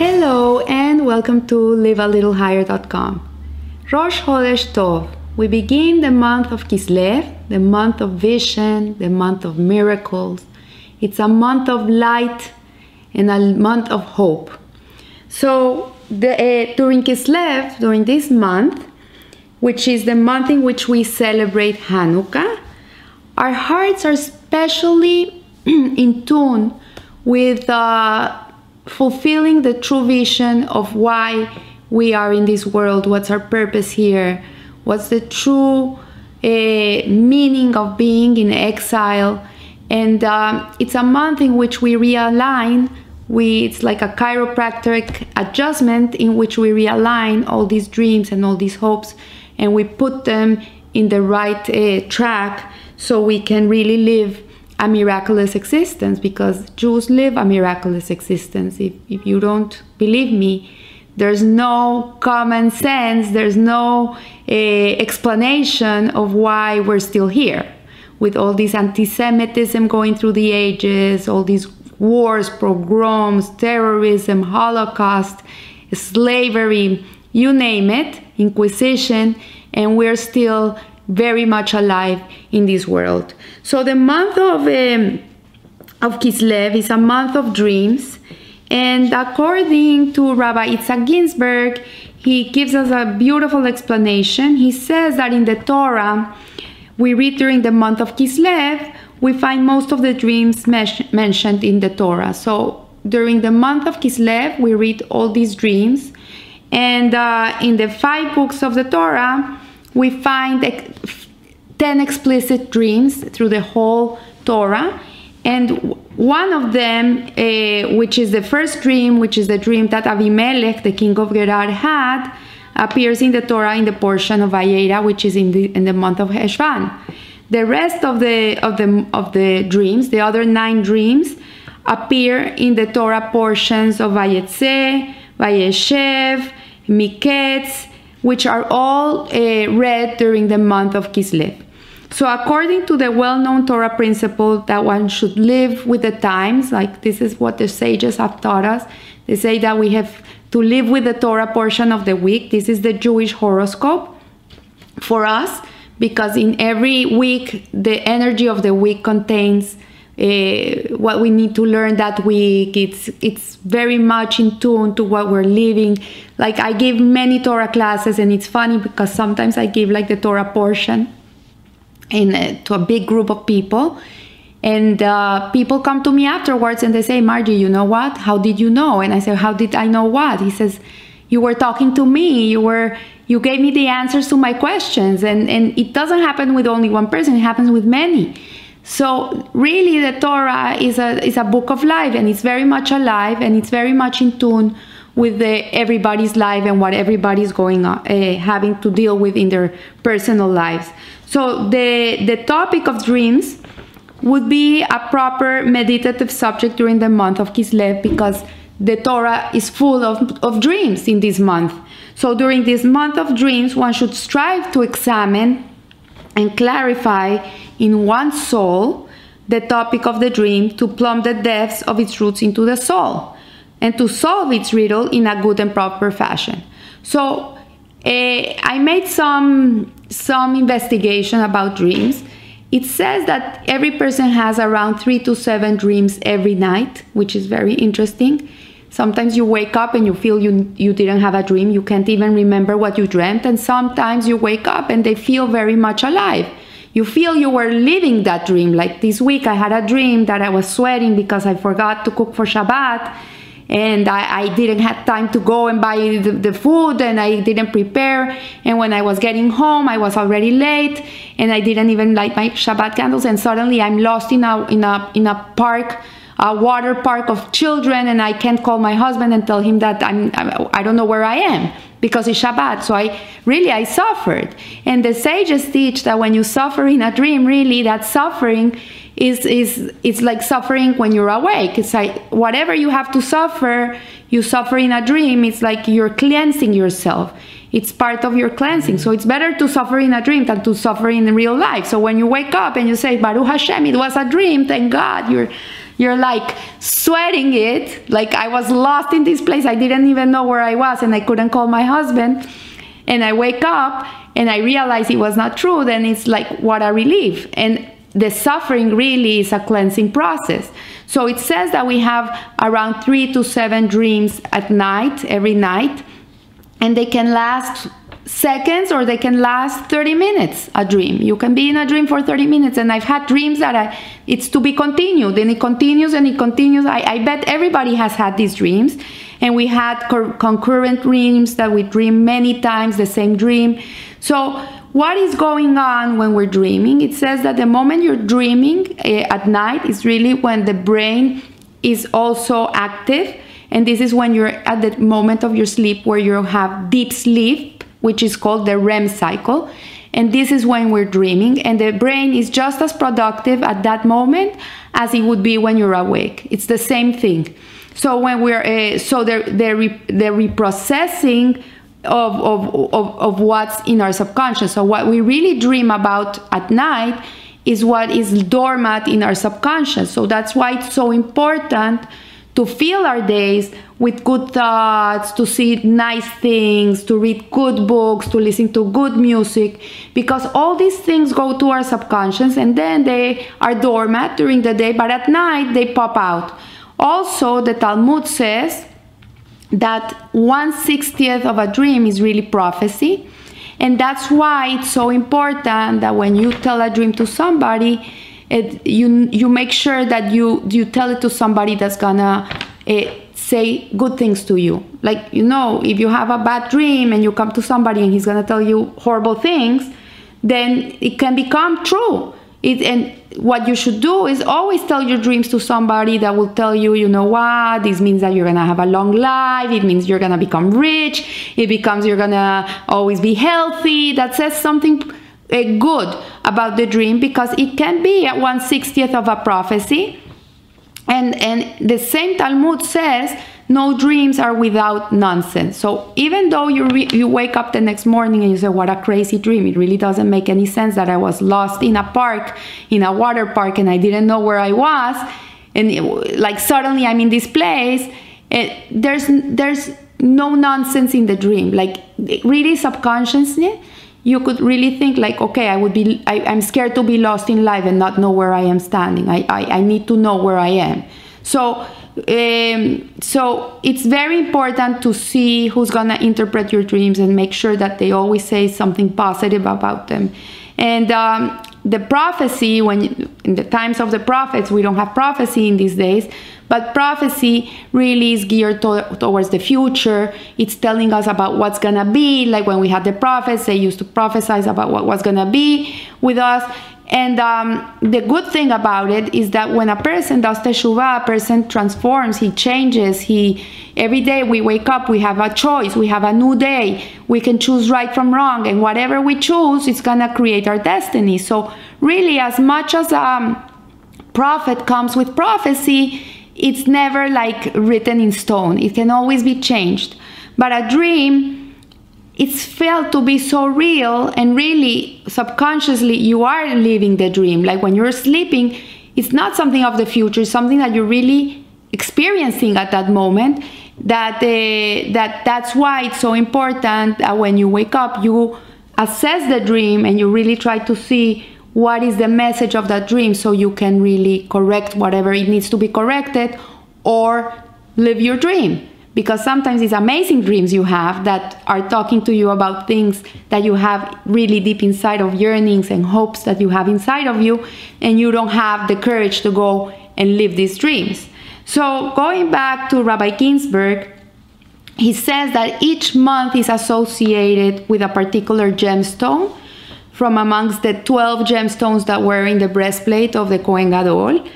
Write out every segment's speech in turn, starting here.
Hello and welcome to livealittlehigher.com. Rosh Chodesh Tov. We begin the month of Kislev, the month of vision, the month of miracles. It's a month of light and a month of hope. So the, uh, during Kislev, during this month, which is the month in which we celebrate Hanukkah, our hearts are especially in tune with uh, fulfilling the true vision of why we are in this world, what's our purpose here, what's the true uh, meaning of being in exile. And um, it's a month in which we realign. We, it's like a chiropractic adjustment in which we realign all these dreams and all these hopes and we put them in the right uh, track so we can really live a miraculous existence because Jews live a miraculous existence. If, if you don't believe me, there's no common sense, there's no uh, explanation of why we're still here. With all this anti Semitism going through the ages, all these wars, pogroms, terrorism, Holocaust, slavery, you name it, Inquisition, and we're still very much alive in this world. So the month of um, of Kislev is a month of dreams, and according to Rabbi Itzhak Ginsburgh, he gives us a beautiful explanation. He says that in the Torah, we read during the month of Kislev, we find most of the dreams mentioned in the Torah. So during the month of Kislev, we read all these dreams, and uh, in the five books of the Torah, we find 10 explicit dreams through the whole Torah. And one of them, uh, which is the first dream, which is the dream that Avimelech, the king of Gerar, had, appears in the Torah in the portion of Vayera, which is in the, in the month of Heshvan. The rest of the, of, the, of the dreams, the other nine dreams, appear in the Torah portions of Vayetze, Vayeshev, Miketz, which are all uh, read during the month of Kislev. So, according to the well known Torah principle that one should live with the times, like this is what the sages have taught us, they say that we have to live with the Torah portion of the week. This is the Jewish horoscope for us because in every week, the energy of the week contains uh, what we need to learn that week. It's it's very much in tune to what we're living. Like I give many Torah classes, and it's funny because sometimes I give like the Torah portion in uh, to a big group of people, and uh, people come to me afterwards and they say, "Margie, you know what? How did you know?" And I say, "How did I know what?" He says, "You were talking to me. You were." You gave me the answers to my questions, and, and it doesn't happen with only one person, it happens with many. So really the Torah is a, is a book of life and it's very much alive and it's very much in tune with the, everybody's life and what everybody's going on, uh, having to deal with in their personal lives. So the, the topic of dreams would be a proper meditative subject during the month of Kislev because the Torah is full of, of dreams in this month. So during this month of dreams, one should strive to examine and clarify in one soul the topic of the dream to plumb the depths of its roots into the soul and to solve its riddle in a good and proper fashion. So uh, I made some some investigation about dreams. It says that every person has around three to seven dreams every night, which is very interesting. Sometimes you wake up and you feel you, you didn't have a dream. You can't even remember what you dreamt. And sometimes you wake up and they feel very much alive. You feel you were living that dream. Like this week, I had a dream that I was sweating because I forgot to cook for Shabbat and I, I, didn't have time to go and buy the, the, food and I didn't prepare. And when I was getting home, I was already late and I didn't even light my Shabbat candles. And suddenly I'm lost in a, in a, in a park a water park of children and I can't call my husband and tell him that I'm I don't know where I am because it's Shabbat. So I really I suffered. And the sages teach that when you suffer in a dream, really that suffering is is it's like suffering when you're awake. It's like whatever you have to suffer, you suffer in a dream. It's like you're cleansing yourself. It's part of your cleansing. So it's better to suffer in a dream than to suffer in real life. So when you wake up and you say, Baruch Hashem, it was a dream, thank God, you're you're like sweating it. Like I was lost in this place. I didn't even know where I was and I couldn't call my husband. And I wake up and I realize it was not true. Then it's like, what a relief. And the suffering really is a cleansing process. So it says that we have around three to seven dreams at night, every night, and they can last seconds or they can last 30 minutes a dream. You can be in a dream for 30 minutes and i've had dreams that I, it's to be continued and it continues and it continues. I, I bet everybody has had these dreams and we had concurrent dreams that we dream many times the same dream. So what is going on when we're dreaming? It says that the moment you're dreaming uh, at night is really when the brain is also active and this is when you're at the moment of your sleep where you have deep sleep which is called the REM cycle. And this is when we're dreaming, and the brain is just as productive at that moment as it would be when you're awake. It's the same thing. So when we're uh, so the the, re, the reprocessing of, of, of, of what's in our subconscious. So what we really dream about at night is what is dormant in our subconscious. So that's why it's so important to fill our days with good thoughts, to see nice things, to read good books, to listen to good music, because all these things go to our subconscious and then they are dormant during the day, but at night they pop out. Also, the Talmud says that one sixtieth of a dream is really prophecy. And that's why it's so important that when you tell a dream to somebody, it, you you make sure that you you tell it to somebody that's gonna uh, say good things to you. Like you know, if you have a bad dream and you come to somebody and he's gonna tell you horrible things, then it can become true. It, and what you should do is always tell your dreams to somebody that will tell you, you know what, this means that you're gonna have a long life, it means you're gonna become rich, it becomes you're gonna always be healthy. That says something good about the dream because it can be at 160th of a prophecy. And, and the same Talmud says no dreams are without nonsense. So even though you, re- you wake up the next morning and you say, What a crazy dream, it really doesn't make any sense that I was lost in a park, in a water park, and I didn't know where I was. And it, like suddenly I'm in this place. It, there's, there's no nonsense in the dream. Like really subconsciously, you could really think like okay i would be I, am scared to be lost in life and not know where i am standing. I, I, I need to know where i am. So um, so it's very important to see who's gonna interpret your dreams and make sure that they always say something positive about them. And um, the prophecy when in the times of the prophets we don't have prophecy in these days but prophecy really is geared to, towards the future. It's telling us about what's gonna be. Like when we had the prophets, they used to prophesize about what was gonna be with us. And um, the good thing about it is that when a person does teshuvah, a person transforms, he changes. He every day we wake up, we have a choice, we have a new day. We can choose right from wrong, and whatever we choose, it's gonna create our destiny. So really, as much as a um, prophet comes with prophecy, it's never like written in stone. It can always be changed. But a dream, it's felt to be so real and really subconsciously you are living the dream. Like when you're sleeping, it's not something of the future, it's something that you're really experiencing at that moment. That uh, that that's why it's so important that when you wake up, you assess the dream and you really try to see what is the message of that dream so you can really correct whatever it needs to be corrected or live your dream. Because sometimes it's amazing dreams you have that are talking to you about things that you have really deep inside of yearnings and hopes that you have inside of you and you don't have the courage to go and live these dreams. So going back to rabbi ginsburgh he says that each month is associated with a particular gemstone from amongst the 12 gemstones that were in the breastplate of the Kohen Gadol.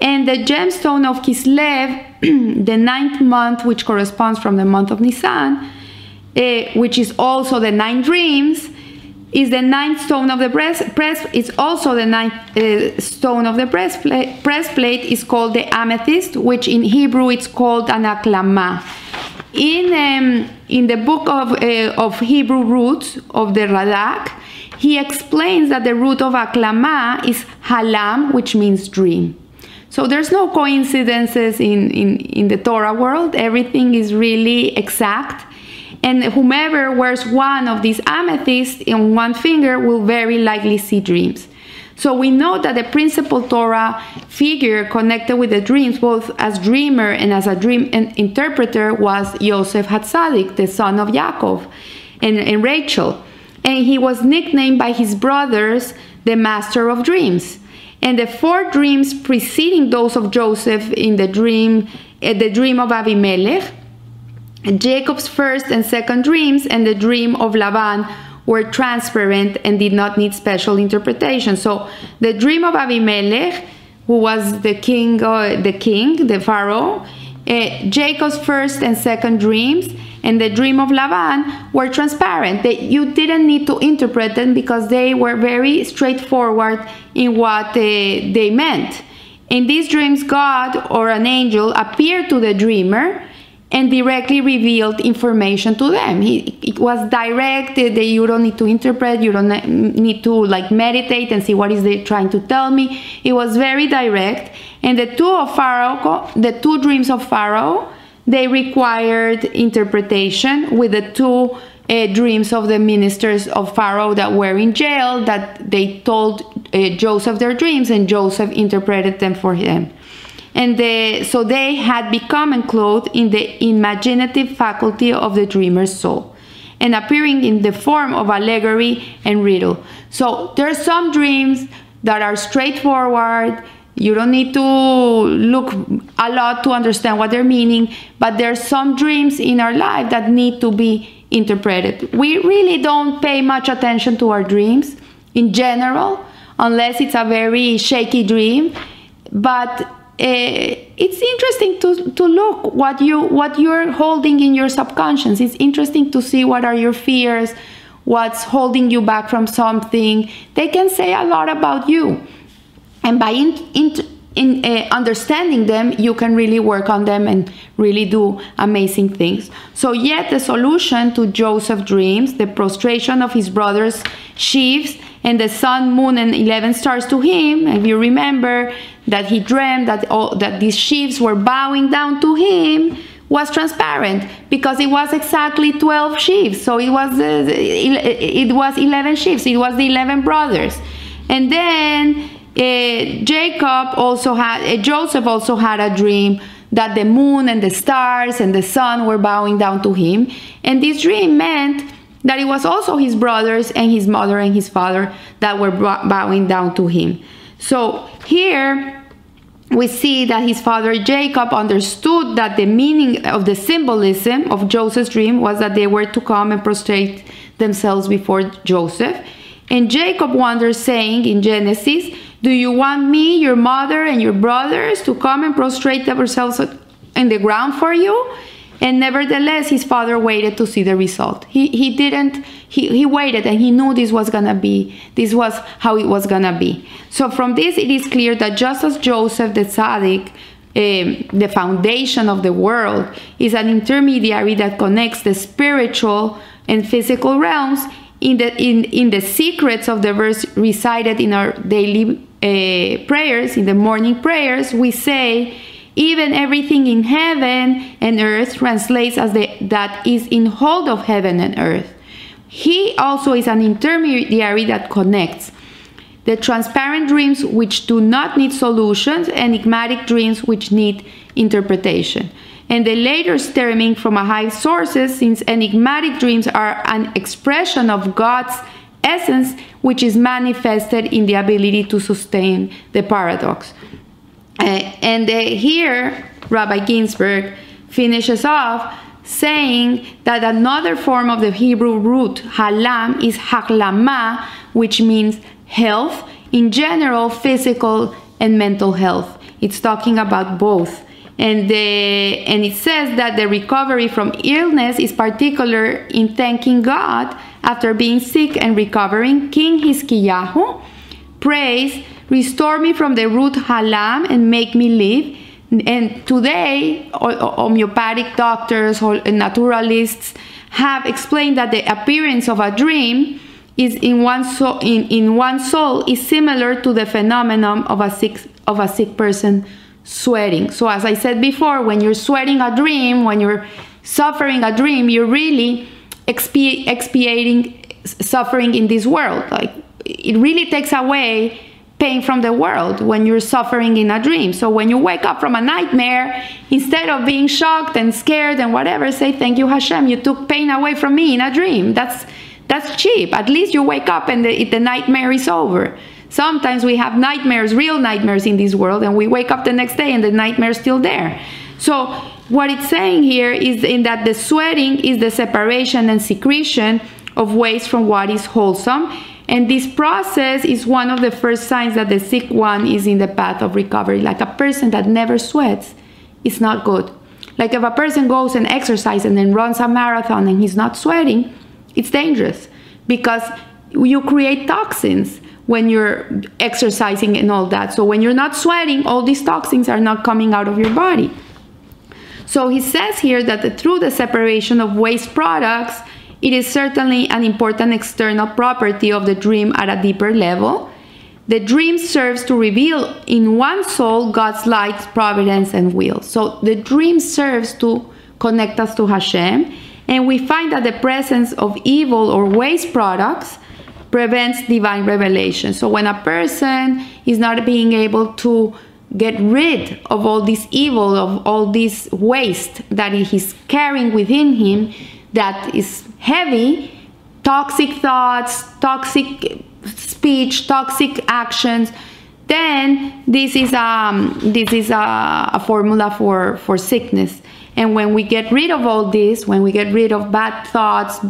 And the gemstone of Kislev, the ninth month, which corresponds from the month of Nisan, uh, which is also the nine dreams, is the ninth stone of the breast. breast it's also the ninth uh, stone of the breastplate. Breastplate is called the amethyst, which in Hebrew it's called an aklama. In um, in the book of uh, of Hebrew roots of the Radak, he explains that the root of aklama is halam, which means dream. So there's no coincidences in, in, in the Torah world. Everything is really exact. And whomever wears one of these amethysts in one finger will very likely see dreams. So we know that the principal Torah figure connected with the dreams, both as dreamer and as a dream interpreter, was Yosef Hatzadik, the son of Yaakov and, and Rachel. And he was nicknamed by his brothers the master of dreams. And the four dreams preceding those of Joseph in the dream, uh, the dream of Abimelech, Jacob's first and second dreams, and the dream of Laban were transparent and did not need special interpretation. So the dream of Abimelech, who was the king, uh, the king, the pharaoh, uh, Jacob's first and second dreams, and the dream of Laban were transparent. That you didn't need to interpret them because they were very straightforward in what uh, they meant. In these dreams, God or an angel appeared to the dreamer and directly revealed information to them. He, it was direct. That you don't need to interpret. You don't need to like meditate and see what is they trying to tell me. It was very direct. And the two of Pharaoh, the two dreams of Pharaoh, they required interpretation with the two uh, dreams of the ministers of Pharaoh that were in jail. That they told uh, Joseph their dreams, and Joseph interpreted them for him and so they had become enclosed in the imaginative faculty of the dreamer's soul and appearing in the form of allegory and riddle. So there are some dreams that are straightforward. You don't need to look a lot to understand what they're meaning, but there are some dreams in our life that need to be interpreted. We really don't pay much attention to our dreams in general, unless it's a very shaky dream. But it's interesting to, to look what you what you're holding in your subconscious. It's interesting to see what are your fears what's holding you back from something. They can say a lot about you. And by in, in, in uh, understanding them you can really work on them and really do amazing things. So yet the solution to joseph's dreams the prostration of his brothers sheaves and the sun moon and 11 stars to him if you remember that he dreamed that all, that these sheaves were bowing down to him was transparent because it was exactly 12 sheaves. So it was uh, it was 11 sheaves. It was the 11 brothers. And then uh, jacob also had uh, joseph also had a dream that the moon and the stars and the sun were bowing down to him. And this dream meant that it was also his brothers and his mother and his father that were bowing down to him so here we see that his father Jacob understood that the meaning of the symbolism of Joseph's dream was that they were to come and prostrate themselves before Joseph. And Jacob wonders, saying in Genesis, Do you want me, your mother, and your brothers to come and prostrate ourselves in the ground for you? And nevertheless, his father waited to see the result. He, he didn't, he, he waited and he knew this was gonna be, this was how it was gonna be. So from this, it is clear that just as Joseph the Tzaddik, um, the foundation of the world, is an intermediary that connects the spiritual and physical realms in the, in, in the secrets of the verse recited in our daily uh, prayers, in the morning prayers, we say, even everything in heaven and earth translates as the, that is in hold of heaven and earth. He also is an intermediary that connects the transparent dreams which do not need solutions, enigmatic dreams which need interpretation. And the later stemming from a high sources, since enigmatic dreams are an expression of God's essence, which is manifested in the ability to sustain the paradox. And here, Rabbi Ginsburgh finishes off saying that another form of the Hebrew root halam is haklama, which means health, in general, physical and mental health. It's talking about both. And, the, and it says that the recovery from illness is particular in thanking God after being sick and recovering. King Hiskiyahu prays Restore me from the root halam and make me live. And today, homeopathic doctors or naturalists have explained that the appearance of a dream is in one soul in, in one soul is similar to the phenomenon of a sick of a sick person sweating. So as I said before, when you're sweating a dream, when you're suffering a dream, you're really expi- expiating suffering in this world. Like it really takes away pain from the world when you're suffering in a dream. So when you wake up from a nightmare, instead of being shocked and scared and whatever, say thank you Hashem, you took pain away from me in a dream. That's that's cheap. At least you wake up and the, the nightmare is over. Sometimes we have nightmares, real nightmares in this world, and we wake up the next day and the nightmare is still there. So what it's saying here is in that the sweating is the separation and secretion of waste from what is wholesome and this process is one of the first signs that the sick one is in the path of recovery. Like a person that never sweats is not good. Like if a person goes and exercises and then runs a marathon and he's not sweating, it's dangerous because you create toxins when you're exercising and all that. So when you're not sweating, all these toxins are not coming out of your body. So he says here that through the separation of waste products, it is certainly an important external property of the dream at a deeper level. The dream serves to reveal in one soul God's light, providence, and will. So the dream serves to connect us to Hashem, and we find that the presence of evil or waste products prevents divine revelation. So when a person is not being able to get rid of all this evil, of all this waste that he's carrying within him, that is heavy, toxic thoughts, toxic speech, toxic actions, then this is um this is a, a formula for for sickness. And when we get rid of all this, when we get rid of bad thoughts,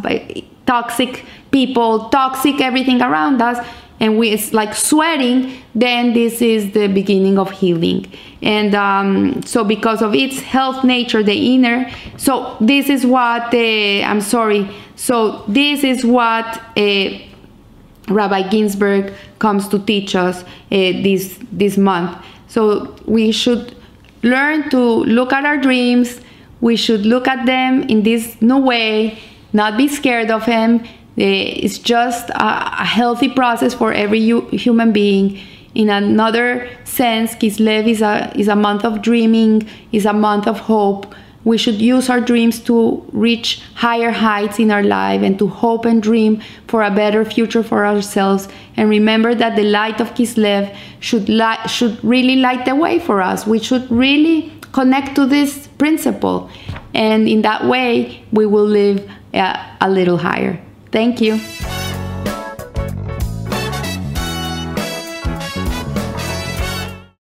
toxic people, toxic everything around us, and we it's like sweating then this is the beginning of healing. And um, so because of its health nature the inner so this is what uh, i'm sorry. So this is what uh, rabbi ginsburgh comes to teach us uh, this this month. So we should learn to look at our dreams we should look at them in this new way not be scared of him eh, it's just a, healthy process for every human being. In another sense, Kislev is a, is a month of dreaming, is a month of hope. We should use our dreams to reach higher heights in our life and to hope and dream for a better future for ourselves. And remember that the light of Kislev should, light, should really light the way for us. We should really connect to this principle. And in that way, we will live uh, a little higher. Thank you.